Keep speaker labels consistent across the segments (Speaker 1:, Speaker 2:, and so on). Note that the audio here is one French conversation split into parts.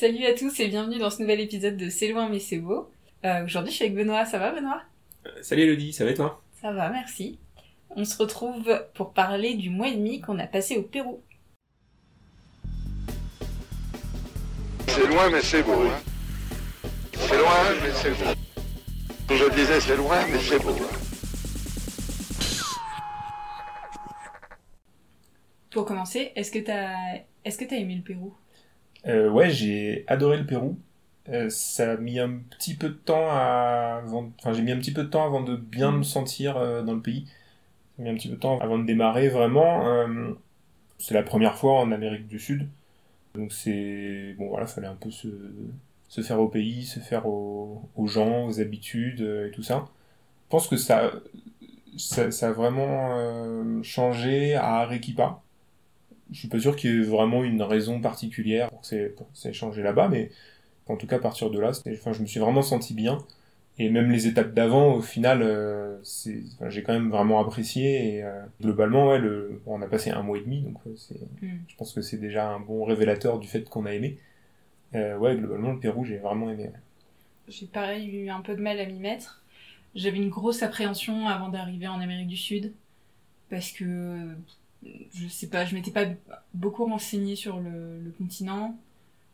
Speaker 1: Salut à tous et bienvenue dans ce nouvel épisode de C'est loin mais c'est beau. Euh, Aujourd'hui je suis avec Benoît, ça va Benoît?
Speaker 2: Euh, salut Elodie, ça va et toi?
Speaker 1: Ça va, merci. On se retrouve pour parler du mois et demi qu'on a passé au Pérou.
Speaker 3: C'est loin, mais c'est beau. hein. C'est loin, mais c'est beau. Je disais, c'est loin, mais c'est beau. hein.
Speaker 1: Pour commencer, est-ce que t'as est-ce que t'as aimé le Pérou?
Speaker 2: Euh, Ouais, j'ai adoré le Pérou. Euh, ça a mis un petit peu de temps à... avant- Enfin, j'ai mis un petit peu de temps avant de bien me sentir euh, dans le pays. Ça a mis un petit peu de temps avant de démarrer vraiment. C'est la première fois en Amérique du Sud. Donc c'est... Bon voilà, fallait un peu se, se faire au pays, se faire aux, aux gens, aux habitudes et tout ça. Je pense que ça, ça, ça a vraiment changé à Arequipa. Je suis pas sûr qu'il y ait vraiment une raison particulière pour que c'est changé là-bas, mais en tout cas à partir de là, c'était- enfin, je me suis vraiment senti bien. Et même les étapes d'avant, au final, euh, c'est, enfin, j'ai quand même vraiment apprécié. Et euh, globalement, ouais, le, on a passé un mois et demi, donc euh, c'est,
Speaker 1: Hmm.
Speaker 2: je pense que c'est déjà un bon révélateur du fait qu'on a aimé. Euh, ouais, globalement, le Pérou, j'ai vraiment aimé.
Speaker 1: J'ai pareil eu un peu de mal à m'y mettre. J'avais une grosse appréhension avant d'arriver en Amérique du Sud parce que je sais pas, je m'étais pas beaucoup renseignée sur le, le continent.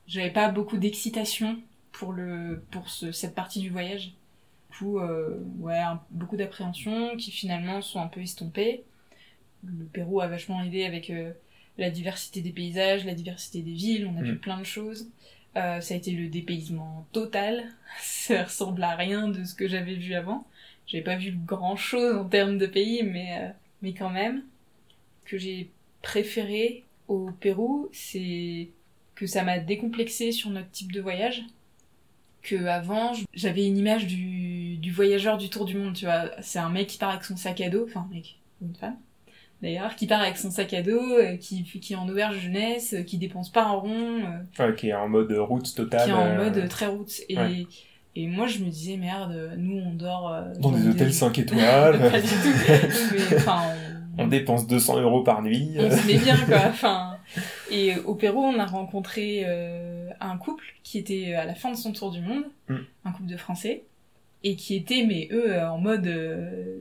Speaker 1: J'avais pas beaucoup d'excitation pour le pour ce- cette partie du voyage. Du coup, euh, ouais, un- beaucoup d'appréhensions qui finalement sont un peu estompées. Le Pérou a vachement aidé avec euh, la diversité des paysages, la diversité des villes. On a
Speaker 2: Mm.
Speaker 1: vu plein de choses. Euh, ça a été le dépaysement total. Ça ressemble à rien de ce que j'avais vu avant. J'avais pas vu grand chose en termes de pays, mais, euh, mais quand même. Que j'ai préféré au Pérou, c'est que ça m'a décomplexé sur notre type de voyage. Que avant, j'avais une image du, du voyageur du tour du monde, tu vois. C'est un mec qui part avec son sac à dos, enfin, un mec, une femme, d'ailleurs, qui part avec son sac à dos, euh, qui, qui est en auberge jeunesse, euh, qui dépense pas un rond, euh,
Speaker 2: Ouais, qui est en mode route totale.
Speaker 1: qui est en
Speaker 2: euh,
Speaker 1: mode très route. Et,
Speaker 2: ouais.
Speaker 1: et moi, je me disais, merde, nous, on dort...
Speaker 2: Dans des hôtels 5 étoiles.
Speaker 1: Pas du tout. Mais, enfin, on,
Speaker 2: on dépense 200 euros par nuit.
Speaker 1: on se met bien, quoi. Enfin, et au Pérou, on a rencontré euh, un couple qui était à la fin de son tour du monde,
Speaker 2: Mm.
Speaker 1: un couple de Français, et qui étaient, mais eux, euh, en mode... euh,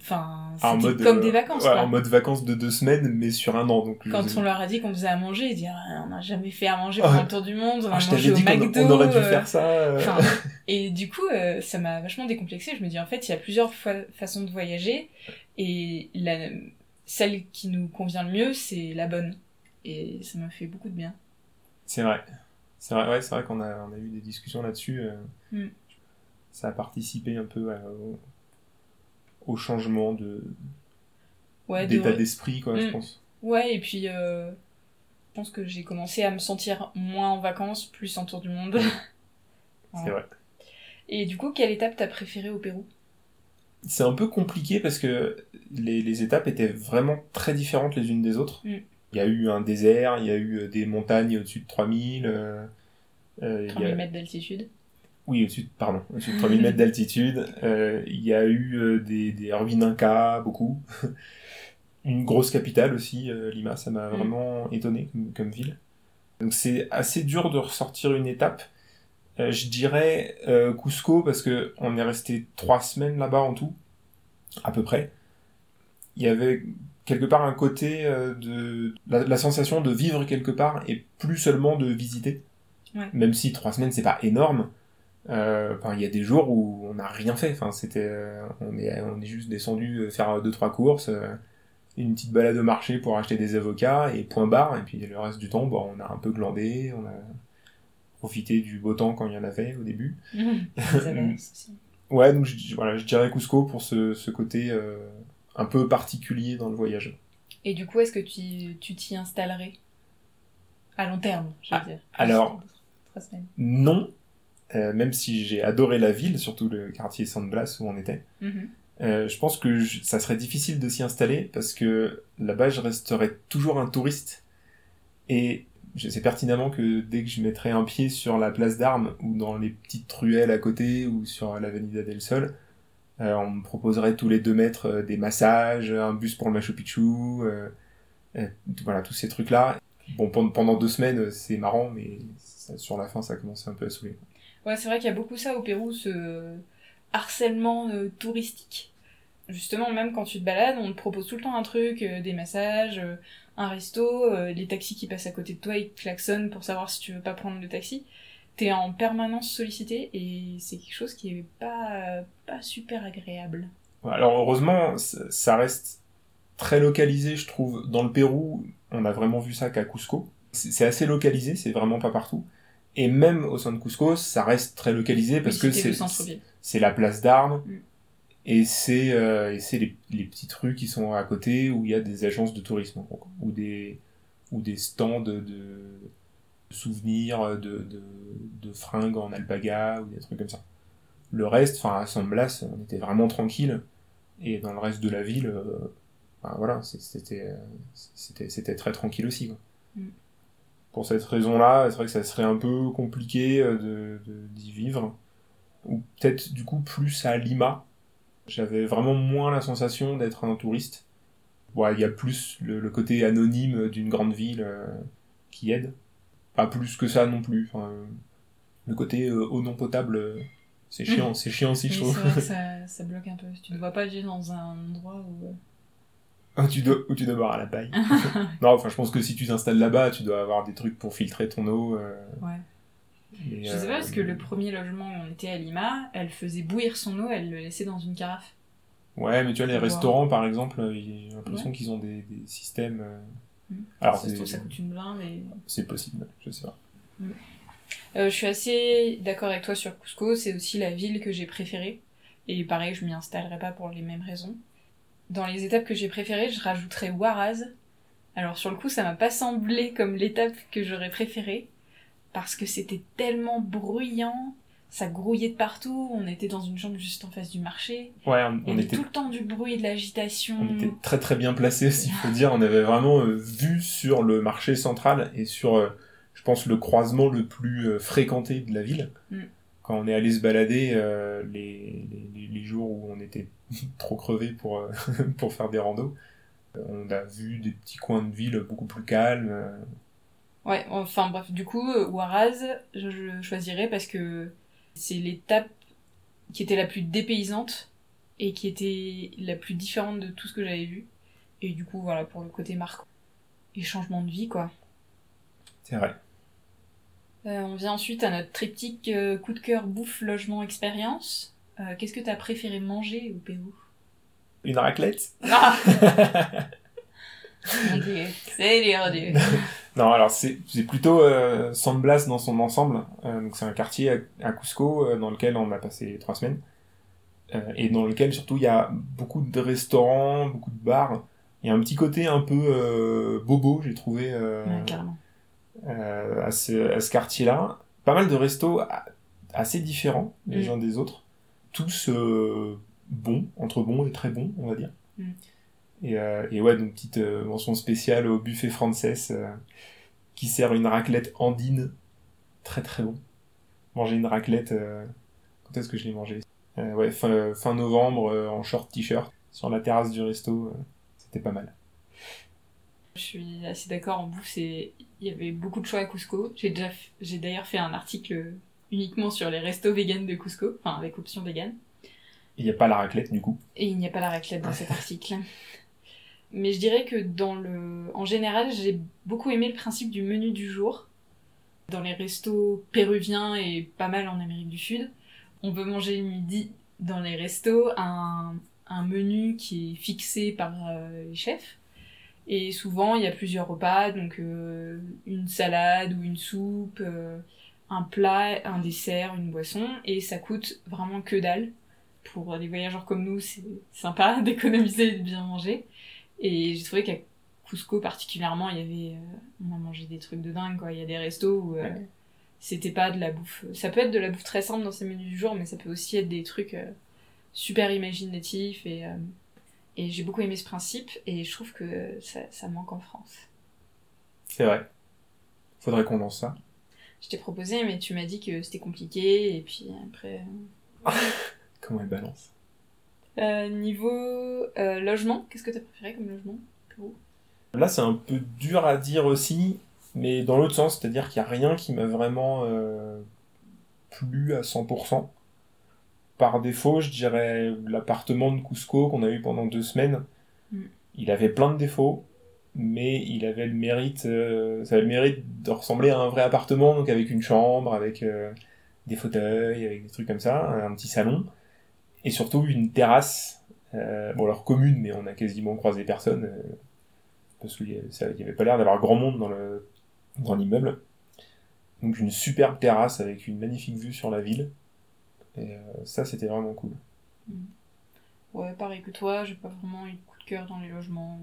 Speaker 1: Enfin,
Speaker 2: en mode,
Speaker 1: comme
Speaker 2: euh,
Speaker 1: des vacances,
Speaker 2: ouais,
Speaker 1: quoi.
Speaker 2: en mode vacances de deux semaines, mais sur un an. Donc,
Speaker 1: Quand
Speaker 2: je-
Speaker 1: on leur a dit qu'on faisait à manger, ils disaient Ah, on n'a jamais fait à manger
Speaker 2: Ah
Speaker 1: pendant le tour du monde, on a
Speaker 2: Ah,
Speaker 1: mangé au McDo.
Speaker 2: on aurait dû
Speaker 1: euh,
Speaker 2: faire ça. euh.
Speaker 1: Enfin, et du coup, euh, ça m'a vachement décomplexée. Je me dis, en fait, il y a plusieurs fa- façons de voyager, et la, celle qui nous convient le mieux, c'est la bonne. Et ça m'a fait beaucoup de bien.
Speaker 2: C'est vrai. C'est vrai, ouais, c'est vrai qu'on a, on a eu des discussions là-dessus.
Speaker 1: Mm.
Speaker 2: Ça a participé un peu à- au, au changement de,
Speaker 1: Ouais, de-
Speaker 2: d'état d'esprit, quoi, je
Speaker 1: Mm.
Speaker 2: pense.
Speaker 1: ouais et puis, euh, je pense que j'ai commencé à me sentir moins en vacances, plus en tour du monde.
Speaker 2: C'est vrai.
Speaker 1: Et du coup, quelle étape t'as préférée au Pérou?
Speaker 2: C'est un peu compliqué parce que les, les étapes étaient vraiment très différentes les unes des autres.
Speaker 1: Mm.
Speaker 2: Il y a eu un désert, il y a eu euh, des montagnes au-dessus de 3000. euh, euh, il y a-
Speaker 1: 3000 mètres d'altitude.
Speaker 2: Oui, au-dessus de, pardon, au-dessus de 3000 mètres d'altitude. Euh, il y a eu euh, des, des ruines Inca, beaucoup. Une grosse capitale aussi, euh, Lima, ça m'a
Speaker 1: Mm.
Speaker 2: vraiment étonné comme, comme ville. Donc c'est assez dur de ressortir une étape. Euh, je dirais euh, Cusco parce que on est resté trois semaines là-bas en tout, à peu près. Il y avait quelque part un côté euh, de la, la sensation de vivre quelque part et plus seulement de visiter.
Speaker 1: Ouais.
Speaker 2: Même si trois semaines c'est pas énorme. Euh, il y a des jours où on n'a rien fait. Enfin, c'était, euh, on est, on est juste descendu euh, faire deux trois courses, euh, une petite balade au marché pour acheter des avocats et point barre. Et puis le reste du temps, bon, on a un peu glandé, on a profité du beau temps quand il y en avait au début. Ouais, donc je, voilà, je dirais Cusco pour ce, ce côté un peu particulier dans le voyage.
Speaker 1: Et du coup, est-ce que tu tu t'y installerais? À long terme, je veux
Speaker 2: Ah,
Speaker 1: dire.
Speaker 2: alors-
Speaker 1: Trois semaines.
Speaker 2: Non, euh, même si j'ai adoré la ville, surtout le quartier San Blas où on était.
Speaker 1: Mhm.
Speaker 2: Euh, je pense que je- ça serait difficile de s'y installer parce que là-bas, je resterais toujours un touriste. Et je sais pertinemment que dès que je mettrais un pied sur la place d'armes ou dans les petites ruelles à côté ou sur l'avenida del Sol, euh, on me proposerait tous les deux mètres euh, des massages, un bus pour le Machu Picchu, euh, euh, voilà, tous ces trucs-là. Bon, pendant, deux semaines, c'est marrant, mais ça sur la fin, ça a commencé un peu à saouler.
Speaker 1: Ouais, c'est vrai qu'il y a beaucoup ça au Pérou, ce harcèlement euh, touristique. Justement, même quand tu te balades, on te propose tout le temps un truc, euh, des massages, euh, un resto, les taxis qui passent à côté de toi, ils te klaxonnent pour savoir si tu veux pas prendre le taxi. T'es en permanence sollicité et c'est quelque chose qui est pas, pas super agréable.
Speaker 2: Alors heureusement, ça reste très localisé, je trouve. Dans le Pérou, on a vraiment vu ça qu'à Cusco. C'est assez localisé, c'est vraiment pas partout. Et même au sein de Cusco, ça reste très localisé parce
Speaker 1: Oui,
Speaker 2: que c'est la place d'armes
Speaker 1: Mm.
Speaker 2: et c'est euh, et c'est les, les petites rues qui sont à côté où il y a des agences de tourisme ou des ou des stands de, souvenirs de, de, de fringues en alpaga ou des trucs comme ça. Le reste, enfin à San Blas, on était vraiment tranquille et dans le reste de la ville, euh, ben, voilà, euh, c'était c'était très tranquille aussi. Quoi.
Speaker 1: Mm.
Speaker 2: Pour cette raison-là, c'est vrai que ça serait un peu compliqué euh, de d'y vivre ou peut-être du coup plus à Lima. J'avais vraiment moins la sensation d'être un touriste. Il y a plus le, le côté anonyme d'une grande ville euh, qui aide. Pas plus que ça non plus. Enfin, euh, le côté euh, eau non potable, c'est chiant, c'est chiant aussi,
Speaker 1: Oui,
Speaker 2: je
Speaker 1: c'est
Speaker 2: trouve.
Speaker 1: vrai ça, ça bloque un peu. Tu ne vois pas vivre dans un endroit où... euh,
Speaker 2: Où tu dois, où tu dois boire à la paille. non, enfin, je pense que si tu t'installes là-bas, tu dois avoir des trucs pour filtrer ton eau. euh,
Speaker 1: Ouais.
Speaker 2: et,
Speaker 1: Je sais
Speaker 2: euh,
Speaker 1: pas, parce que le premier logement où on était à Lima, elle faisait bouillir son eau, elle le laissait dans une carafe.
Speaker 2: Ouais, mais tu vois, les restaurants, par exemple, euh, j'ai l'impression
Speaker 1: Ouais.
Speaker 2: qu'ils ont des, des systèmes. euh,
Speaker 1: Mm.
Speaker 2: Alors,
Speaker 1: ça, se
Speaker 2: c'est
Speaker 1: trouve, ça coûte une blinde
Speaker 2: c'est possible, je sais pas.
Speaker 1: Euh, je suis assez d'accord avec toi sur Cusco, c'est aussi la ville que j'ai préférée. Et pareil, je m'y installerai pas pour les mêmes raisons. Dans les étapes que j'ai préférées, je rajouterais Huaraz. Alors sur le coup, ça m'a pas semblé comme l'étape que j'aurais préférée, parce que c'était tellement bruyant, ça grouillait de partout, on était dans une chambre juste en face du marché,
Speaker 2: Ouais, on, était
Speaker 1: tout le temps du bruit, de l'agitation.
Speaker 2: On était très très bien placé aussi, il faut dire. On avait vraiment euh, vu sur le marché central et sur, euh, je pense, le croisement le plus euh, fréquenté de la ville.
Speaker 1: Mm.
Speaker 2: Quand on est allé se balader euh, les, les, les jours où on était trop crevés pour, euh, pour faire des randos, euh, on a vu des petits coins de ville beaucoup plus calmes.
Speaker 1: Ouais, enfin bref, du coup, Huaraz, je, je choisirais parce que c'est l'étape qui était la plus dépaysante et qui était la plus différente de tout ce que j'avais vu. Et du coup, voilà, pour le côté marquant. Et changement de vie, quoi.
Speaker 2: C'est vrai.
Speaker 1: Euh, on vient ensuite à notre triptyque euh, coup de cœur bouffe, logement, expérience. Euh, Qu'est-ce que t'as préféré manger au Pérou
Speaker 2: Une raclette?
Speaker 1: Ah Mon dieu, c'est dur, Dieu.
Speaker 2: Non, alors c'est plutôt San Blas dans son ensemble. Donc c'est un quartier à, à Cusco dans lequel on a passé trois semaines et dans lequel surtout il y a beaucoup de restaurants, beaucoup de bars. Il y a un petit côté un peu bobo, j'ai trouvé
Speaker 1: Ouais, carrément.
Speaker 2: Euh, à ce, à ce quartier-là. Pas mal de restos assez différents les
Speaker 1: Mm.
Speaker 2: uns des autres, tous euh, bons, entre bons et très bons, on va dire.
Speaker 1: Mm.
Speaker 2: Et, euh, et ouais, donc petite euh, mention spéciale au buffet Frances euh, qui sert une raclette andine, très très bon. Manger une raclette, quand est-ce que je l'ai mangé Ouais, fin, fin novembre en short t-shirt sur la terrasse du resto, c'était pas mal.
Speaker 1: Je suis assez d'accord en bouffe, il y avait beaucoup de choix à Cusco. J'ai déjà f- j'ai d'ailleurs fait un article uniquement sur les restos vegan de Cusco, enfin avec option vegan.
Speaker 2: Il n'y a pas la raclette du coup.
Speaker 1: Et il n'y a pas la raclette dans cet article. Mais je dirais que dans le en général, j'ai beaucoup aimé le principe du menu du jour. Dans les restos péruviens et pas mal en Amérique du Sud, on peut manger le midi dans les restos un, un menu qui est fixé par euh, les chefs. Et souvent, il y a plusieurs repas, donc euh, une salade ou une soupe, euh, un plat, un dessert, une boisson, et ça coûte vraiment que dalle. Pour les voyageurs comme nous, c'est sympa d'économiser et de bien manger. Et j'ai trouvé qu'à Cusco particulièrement, il y avait, euh, on a mangé des trucs de dingue, quoi. Il y a des restos où euh,
Speaker 2: Ouais.
Speaker 1: c'était pas de la bouffe. Ça peut être de la bouffe très simple dans ces menus du jour, mais ça peut aussi être des trucs euh, super imaginatifs et et j'ai beaucoup aimé ce principe et je trouve que ça, ça manque en France.
Speaker 2: C'est vrai. Faudrait qu'on lance ça.
Speaker 1: Je t'ai proposé, mais tu m'as dit que c'était compliqué et puis après.
Speaker 2: Comment elle balance?
Speaker 1: Euh, niveau euh, logement, qu'est-ce que t'as préféré comme logement? Pérou
Speaker 2: Là, c'est un peu dur à dire aussi. mais dans l'autre sens, c'est-à-dire qu'il n'y a rien qui m'a vraiment euh, plu à 100%. Par défaut, je dirais l'appartement de Cusco qu'on a eu pendant deux semaines.
Speaker 1: Mm.
Speaker 2: Il avait plein de défauts, mais il avait le mérite, euh, ça avait le mérite de ressembler à un vrai appartement, donc avec une chambre, avec euh, des fauteuils, avec des trucs comme ça, un petit salon, et surtout une terrasse, euh, bon alors commune, mais on a quasiment croisé personne, parce qu'il n'y avait pas l'air d'avoir grand monde dans le dans l'immeuble. Donc une superbe terrasse avec une magnifique vue sur la ville, et euh, ça c'était vraiment cool.
Speaker 1: Ouais, pareil que toi, j'ai pas vraiment eu de coup de cœur dans les logements.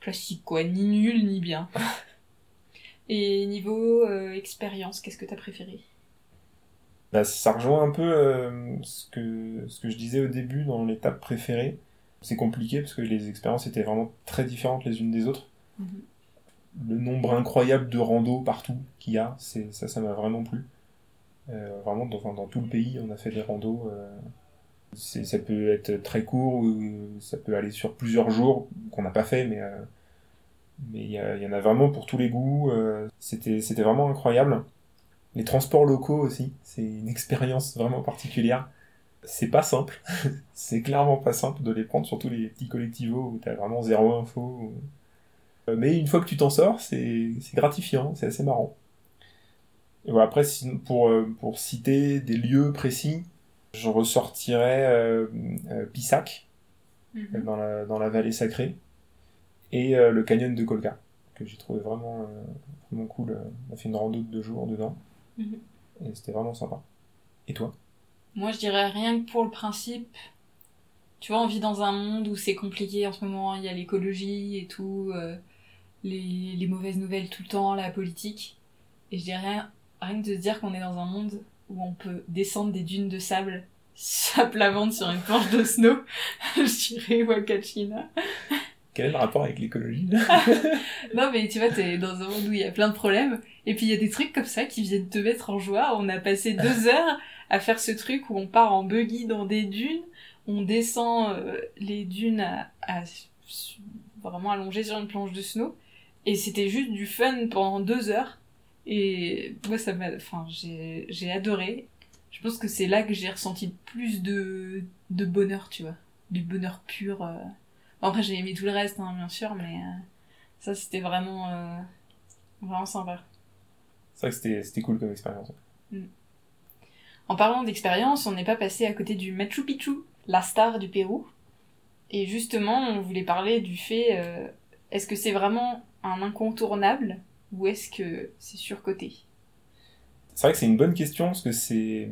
Speaker 1: Classique quoi, ni nul ni bien. Et niveau euh, expérience, qu'est-ce que t'as préféré?
Speaker 2: Bah, ça rejoint un peu euh, ce, que, ce que je disais au début dans l'étape préférée. C'est compliqué parce que les expériences étaient vraiment très différentes les unes des autres.
Speaker 1: Mhm.
Speaker 2: Le nombre incroyable de randos partout qu'il y a, ça, ça m'a vraiment plu. Euh, vraiment, dans, tout le pays, on a fait des randos. euh, ça peut être très court ou ça peut aller sur plusieurs jours, qu'on n'a pas fait, mais euh, il y, en a vraiment pour tous les goûts. euh, c'était, vraiment incroyable. Les transports locaux aussi, c'est une expérience vraiment particulière. C'est pas simple, c'est clairement pas simple de les prendre, surtout les petits collectivos où t'as vraiment zéro info. Euh, Mais une fois que tu t'en sors, c'est gratifiant, c'est assez marrant. Et voilà, après, pour, euh, pour citer des lieux précis, je ressortirais euh, euh, Pissac,
Speaker 1: Mhm.
Speaker 2: dans la, dans la vallée sacrée, et euh, le canyon de Colca, que j'ai trouvé vraiment, vraiment cool. On a fait une rando de deux jours dedans,
Speaker 1: Mhm.
Speaker 2: et c'était vraiment sympa. Et toi?
Speaker 1: Moi, je dirais rien que pour le principe. Tu vois, on vit dans un monde où c'est compliqué en ce moment. Il y a l'écologie et tout, les, les mauvaises nouvelles tout le temps, la politique. Et je dirais rien, que de se dire qu'on est dans un monde où on peut descendre des dunes de sable ventre sur une planche de snow. je dirais Wakachina.
Speaker 2: Quel est le rapport avec l'écologie?
Speaker 1: Non, mais tu vois, t'es dans un monde où il y a plein de problèmes. Et puis il y a des trucs comme ça qui viennent te mettre en joie. On a passé deux heures à faire ce truc où on part en buggy dans des dunes. On descend euh, les dunes à, à- vraiment allongées sur une planche de snow. Et c'était juste du fun pendant deux heures. Et moi, ça m'a, enfin, j'ai, adoré. Je pense que c'est là que j'ai ressenti le plus de, de bonheur, tu vois. Du bonheur pur. euh. Bon, après, j'ai aimé tout le reste, hein, bien sûr, mais euh, ça, c'était vraiment, euh, vraiment sympa.
Speaker 2: C'est vrai que c'était cool comme expérience.
Speaker 1: En parlant d'expérience, on n'est pas passé à côté du Machu Picchu, la star du Pérou. Et justement, on voulait parler du fait, euh, est-ce que c'est vraiment un incontournable ou est-ce que c'est surcoté?
Speaker 2: C'est vrai que c'est une bonne question parce que c'est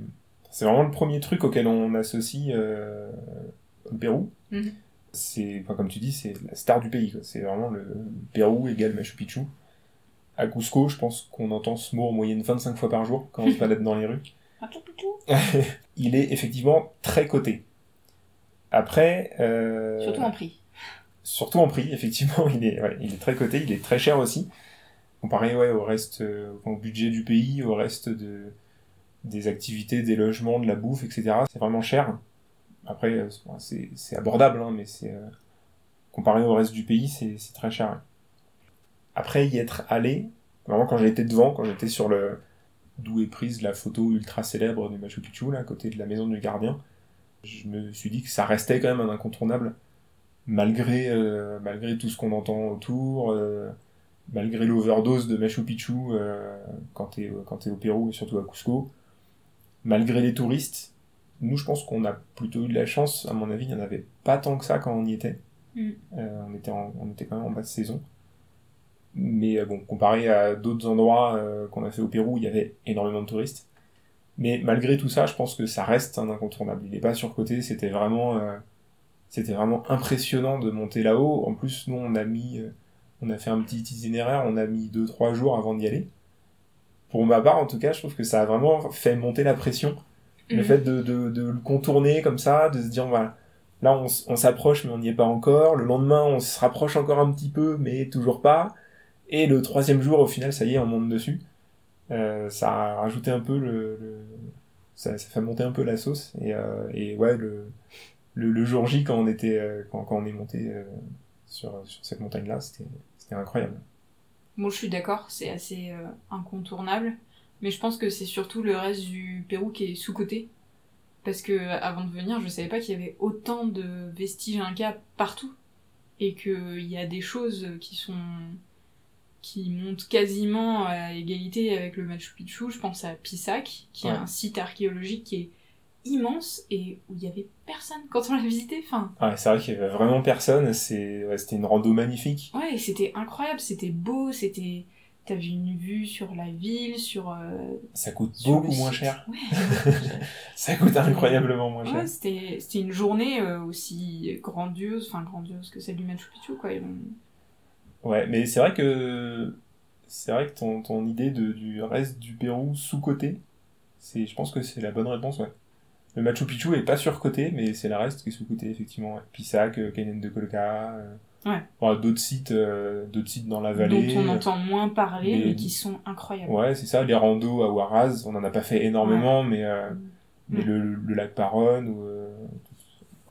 Speaker 2: c'est vraiment le premier truc auquel on associe euh, le Pérou.
Speaker 1: Mhm.
Speaker 2: C'est enfin, comme tu dis, c'est la star du pays. C'est vraiment le Pérou égale Machu Picchu. À Cusco, je pense qu'on entend ce mot en moyenne 25 fois par jour quand on se balade dans les rues. Il est effectivement très coté. Après, euh,
Speaker 1: Surtout en prix.
Speaker 2: surtout en prix, effectivement, il est, ouais, il est très coté, il est très cher aussi. Comparé au reste, euh, au budget du pays, au reste de, des activités, des logements, de la bouffe, etc. C'est vraiment cher. Après, euh, c'est abordable, hein, mais euh, comparé au reste du pays, c'est très cher. Après y être allé, vraiment quand j'étais devant, quand j'étais sur le d'où est prise la photo ultra célèbre du Machu Picchu, là, à côté de la maison du gardien, je me suis dit que ça restait quand même un incontournable malgré, euh, malgré tout ce qu'on entend autour, malgré l'overdose de Machu Picchu euh, quand t'es quand t'es au Pérou et surtout à Cusco, malgré les touristes, nous je pense qu'on a plutôt eu de la chance, à mon avis il n'y en avait pas tant que ça quand on y était.
Speaker 1: Mm.
Speaker 2: Euh, on, était en- on était quand même en basse saison. Mais euh, bon, comparé à d'autres endroits euh, qu'on a fait au Pérou, il y avait énormément de touristes. Mais malgré tout ça, je pense que ça reste un incontournable. Il n'est pas surcoté, c'était vraiment, c'était vraiment impressionnant de monter là-haut. En plus, nous, on a mis, on a fait un petit itinéraire, on a mis 2-3 jours avant d'y aller. Pour ma part, en tout cas, je trouve que ça a vraiment fait monter la pression. Le
Speaker 1: Mhm.
Speaker 2: fait de, de, de le contourner comme ça, de se dire, voilà, là, on, s'approche, mais on n'y est pas encore. Le lendemain, on se rapproche encore un petit peu, mais toujours pas. Et le troisième jour, au final, ça y est, on monte dessus. Euh, ça a rajouté un peu le, le- ça, ça fait monter un peu la sauce et, euh, et ouais le, le le jour J quand on était euh, quand, quand on est monté sur sur cette montagne là c'était incroyable
Speaker 1: Moi, je suis d'accord, c'est assez euh, incontournable. Mais je pense que c'est surtout le reste du Pérou qui est sous-coté. Parce que avant de venir, je savais pas qu'il y avait autant de vestiges incas partout. Et qu'il y a des choses qui sont. qui montent quasiment à égalité avec le Machu Picchu. Je pense à Pisac, qui est un site archéologique qui est immense et où il y avait personne quand on l'a visité. Enfin,
Speaker 2: Ouais, c'est vrai qu'il y avait vraiment personne. C'est, ouais, c'était une rando magnifique.
Speaker 1: Ouais, et c'était incroyable, c'était beau, c'était. T'avais une vue sur la ville, sur. euh,
Speaker 2: Ça coûte
Speaker 1: sur
Speaker 2: beaucoup moins
Speaker 1: site.
Speaker 2: cher.
Speaker 1: Ouais,
Speaker 2: Ça coûte incroyablement moins cher.
Speaker 1: ouais c'était c'était une journée euh, aussi grandiose, enfin grandiose que celle du Machu Picchu, quoi. Et on-
Speaker 2: Ouais, mais c'est vrai que c'est vrai que ton, ton idée de, du reste du Pérou sous-côté, c'est, je pense que c'est la bonne réponse, ouais. Le Machu Picchu est pas surcoté, mais c'est la reste qui est sous-côté, effectivement. Ouais. Pisac, euh, Canyon de Colca, euh,
Speaker 1: Ouais.
Speaker 2: d'autres sites, euh, d'autres sites dans la vallée.
Speaker 1: dont on entend moins parler,
Speaker 2: les-
Speaker 1: mais qui sont incroyables.
Speaker 2: Ouais, c'est ça, les randos à Huaraz, on en a pas fait énormément, mais, euh, mais
Speaker 1: Mm.
Speaker 2: le, le lac Paronne, ou, euh,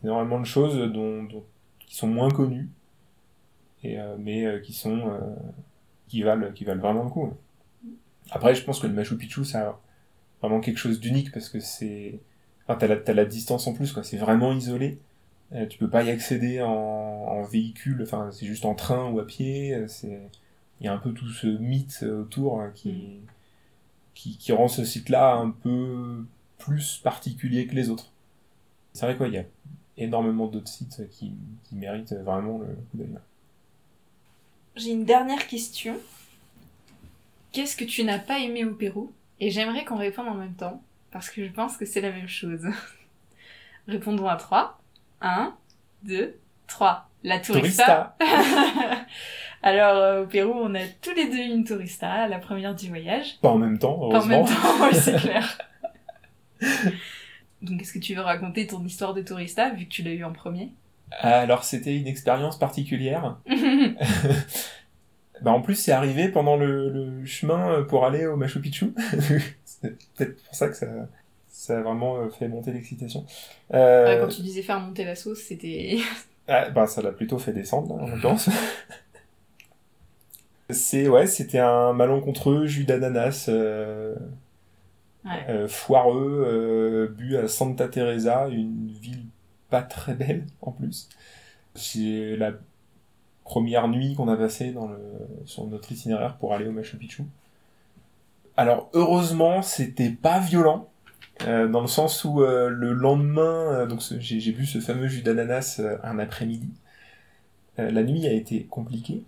Speaker 2: énormément de choses dont, dont- qui sont moins connues, et, euh, mais qui sont, qui valent, qui valent vraiment le coup. Après, je pense que le Machu Picchu, ça a vraiment quelque chose d'unique parce que c'est, enfin, t'as la, distance en plus, quoi. C'est vraiment isolé. Euh, tu peux pas y accéder en, véhicule, enfin, c'est juste en train ou à pied. euh, C'est, il y a un peu tout ce mythe euh, autour qui, qui, qui rend ce site-là un peu plus particulier que les autres. C'est vrai quoi, il y a énormément d'autres sites qui, qui méritent vraiment le coup d'œil.
Speaker 1: J'ai une dernière question. Qu'est-ce que tu n'as pas aimé au Pérou? Et j'aimerais qu'on réponde en même temps, parce que je pense que c'est la même chose. Répondons à trois. Un, deux, trois. La tourista. Alors, euh, au Pérou, on a tous les deux une tourista, la première du voyage.
Speaker 2: Pas en même temps,
Speaker 1: Pas en
Speaker 2: heureusement.
Speaker 1: même temps, oui, c'est clair. Donc, est-ce que tu veux raconter ton histoire de tourista, vu que tu l'as eu en premier?
Speaker 2: Alors, c'était une expérience particulière. Bah, en plus, c'est arrivé pendant le, le chemin pour aller au Machu Picchu. c'est peut-être pour ça que ça, ça a vraiment euh, fait monter l'excitation. Euh,
Speaker 1: Ouais, Quand tu disais faire monter la sauce, c'était...
Speaker 2: Ah, bah, ça l'a plutôt fait descendre, là, en l'occurrence. C'est, ouais, c'était un malencontreux jus d'ananas, euh,
Speaker 1: Ouais.
Speaker 2: euh, foireux, euh, bu à Santa Teresa, une ville pas très belle, en plus. C'est la première nuit qu'on a passée dans sur notre itinéraire pour aller au Machu Picchu. Alors, heureusement, c'était pas violent. Euh, dans le sens où euh, le lendemain, euh, donc j'ai bu ce fameux jus d'ananas un après-midi. La nuit a été compliquée.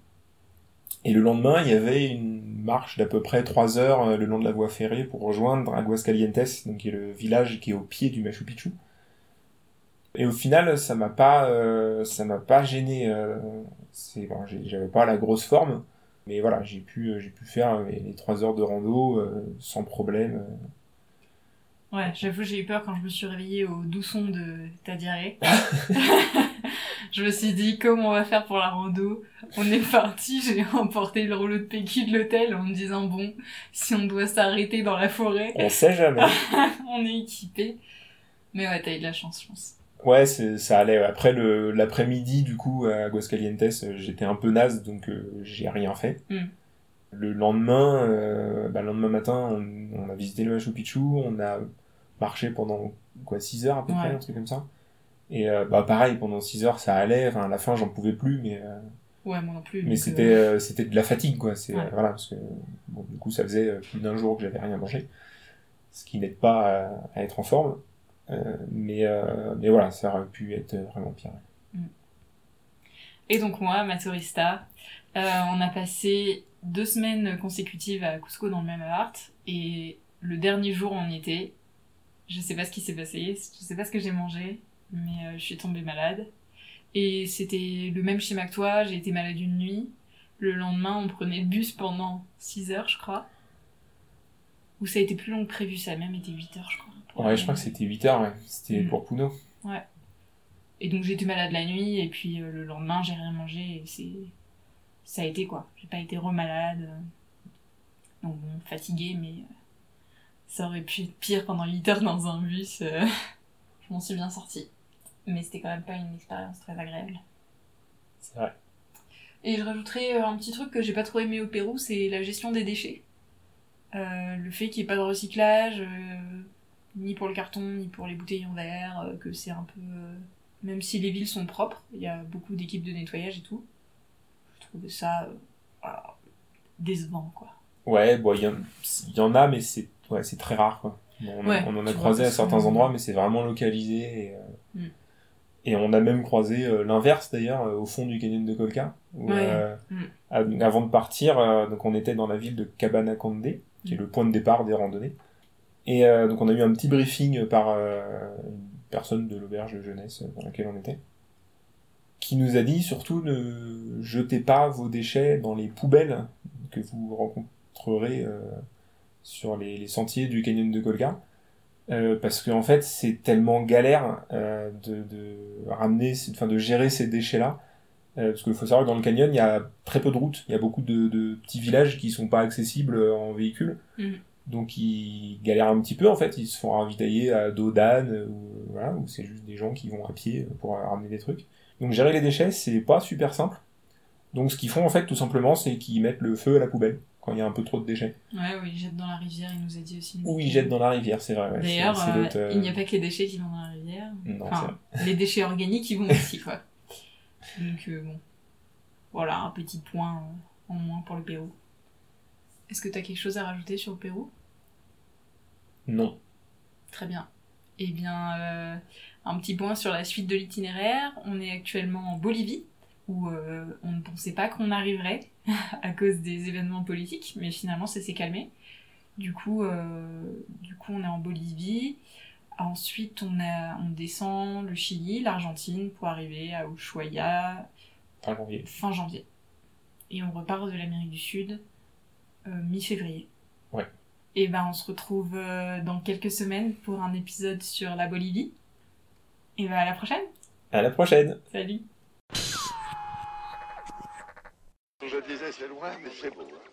Speaker 2: Et le lendemain, il y avait une marche d'à peu près 3 heures le long de la voie ferrée pour rejoindre Aguascalientes, donc qui est le village qui est au pied du Machu Picchu. Et au final, ça m'a pas, euh, ça m'a pas gêné. euh, c'est bon, j'ai- j'avais pas la grosse forme, mais voilà, j'ai pu, euh, j'ai pu faire les, 3 heures de rando sans problème.
Speaker 1: Ouais, j'avoue, j'ai eu peur quand je me suis réveillée au doux son de ta diarrhée. je me suis dit, comment on va faire pour la rando? On est parti, j'ai emporté le rouleau de PQ de l'hôtel en me disant, bon, si on doit s'arrêter dans la forêt,
Speaker 2: On sait jamais.
Speaker 1: on est équipé. Mais ouais, t'as eu de la chance, je pense.
Speaker 2: Ouais, c'est- ça allait. Après le l'après-midi, du coup, à Aguascalientes, euh, j'étais un peu naze, donc euh, j'ai rien fait.
Speaker 1: Mm.
Speaker 2: Le lendemain, euh, bah, le lendemain matin, on, on a visité le Machu Picchu, on a marché pendant quoi 6 heures à peu près, un truc comme ça. Et euh, bah pareil, pendant 6 heures, ça allait. Enfin, à la fin, j'en pouvais plus, mais euh,
Speaker 1: Ouais, moi non plus.
Speaker 2: mais c'était
Speaker 1: euh,
Speaker 2: euh, c'était de la fatigue, quoi. C'est
Speaker 1: Ouais.
Speaker 2: voilà, parce que bon, du coup, ça faisait plus d'un jour que j'avais rien mangé, ce qui n'aide pas à, à être en forme. Euh, mais euh, mais voilà, ça aurait pu être vraiment pire.
Speaker 1: Et donc moi, ma tourista, euh, on a passé deux semaines consécutives à Cusco dans le même appart. Et le dernier jour on était, je sais pas ce qui s'est passé, je sais pas ce que j'ai mangé, mais je suis tombée malade. Et c'était le même schéma que toi, j'ai été malade une nuit. Le lendemain, on prenait le bus pendant 6 heures, je crois. Ou ça a été plus long que prévu, ça a même été 8 heures, je crois.
Speaker 2: Ouais, je crois que c'était 8 heures, ouais. C'était
Speaker 1: Mm.
Speaker 2: pour Puno.
Speaker 1: Et donc été malade la nuit, et puis euh, le lendemain, j'ai rien mangé, et c'est... Ça a été quoi. J'ai pas été remalade. euh. Donc bon, fatiguée, mais euh, ça aurait pu être pire pendant 8 heures dans un bus. euh. Je m'en suis bien sortie. Mais c'était quand même pas une expérience très agréable.
Speaker 2: C'est vrai.
Speaker 1: Et je rajouterais un petit truc que j'ai pas trop aimé au Pérou, c'est la gestion des déchets. Euh, le fait qu'il n'y ait pas de recyclage, euh, ni pour le carton, ni pour les bouteilles en verre, euh, que c'est un peu... même si les villes sont propres, il y a beaucoup d'équipes de nettoyage et tout. Je trouvais ça décevant, quoi.
Speaker 2: Ouais, bon, il y, en- il y en a, mais c'est ouais, très rare. Quoi. On,
Speaker 1: Ouais,
Speaker 2: on en a croisé à certains endroits, mais c'est vraiment localisé. Et, euh,
Speaker 1: Mm.
Speaker 2: et on a même croisé euh, l'inverse d'ailleurs, euh, au fond du canyon de Colca. où,
Speaker 1: Ouais.
Speaker 2: euh,
Speaker 1: Mm.
Speaker 2: av- avant de partir, donc on était dans la ville de Cabanacande, qui est le point de départ des randonnées. Et euh, donc on a eu un petit briefing par euh, une personne de l'auberge de jeunesse dans laquelle on était, qui nous a dit surtout ne jetez pas vos déchets dans les poubelles que vous rencontrerez euh, sur les, sentiers du canyon de. Euh, parce qu'en fait, c'est tellement galère de, ramener, de gérer ces déchets-là. Euh, parce qu'il faut savoir que dans le canyon, il y a très peu de routes. Il y a beaucoup de, de petits villages qui sont pas accessibles en véhicule.
Speaker 1: Mhm.
Speaker 2: Donc ils galèrent un petit peu en fait. Ils se font ravitailler à dos d'âne ou voilà, ou c'est juste des gens qui vont à pied pour ramener des trucs. Donc gérer les déchets, c'est pas super simple. Donc ce qu'ils font en fait tout simplement, c'est qu'ils mettent le feu à la poubelle quand il y a un peu trop de déchets.
Speaker 1: Ouais, oui, ils jettent dans la rivière, il nous a dit aussi.
Speaker 2: Ou ils jettent dans la rivière, c'est vrai. ouais,
Speaker 1: D'ailleurs, euh,
Speaker 2: euh,
Speaker 1: il n'y a pas que les déchets qui vont dans la rivière.
Speaker 2: Non,
Speaker 1: enfin, les déchets organiques qui vont aussi, quoi. Donc, euh, bon. Voilà, un petit point en moins pour le Pérou. Est-ce que tu as quelque chose à rajouter sur le Pérou?
Speaker 2: Non.
Speaker 1: Très bien. Eh bien, euh, un petit point sur la suite de l'itinéraire. On est actuellement en Bolivie, où euh, on ne pensait pas qu'on arriverait à cause des événements politiques, mais finalement ça s'est calmé. Du coup, euh, du coup, on est en Bolivie. Ensuite, on, a, on descend le Chili, l'Argentine, pour arriver à Ushuaia
Speaker 2: Fin janvier.
Speaker 1: fin janvier. Et on repart de l'Amérique du Sud euh, mi-février.
Speaker 2: Ouais.
Speaker 1: Et ben on se retrouve euh, dans quelques semaines pour un épisode sur la Bolivie. Et ben à la prochaine.
Speaker 2: À la prochaine.
Speaker 1: Salut.
Speaker 3: Je disais, c'est loin, mais c'est beau.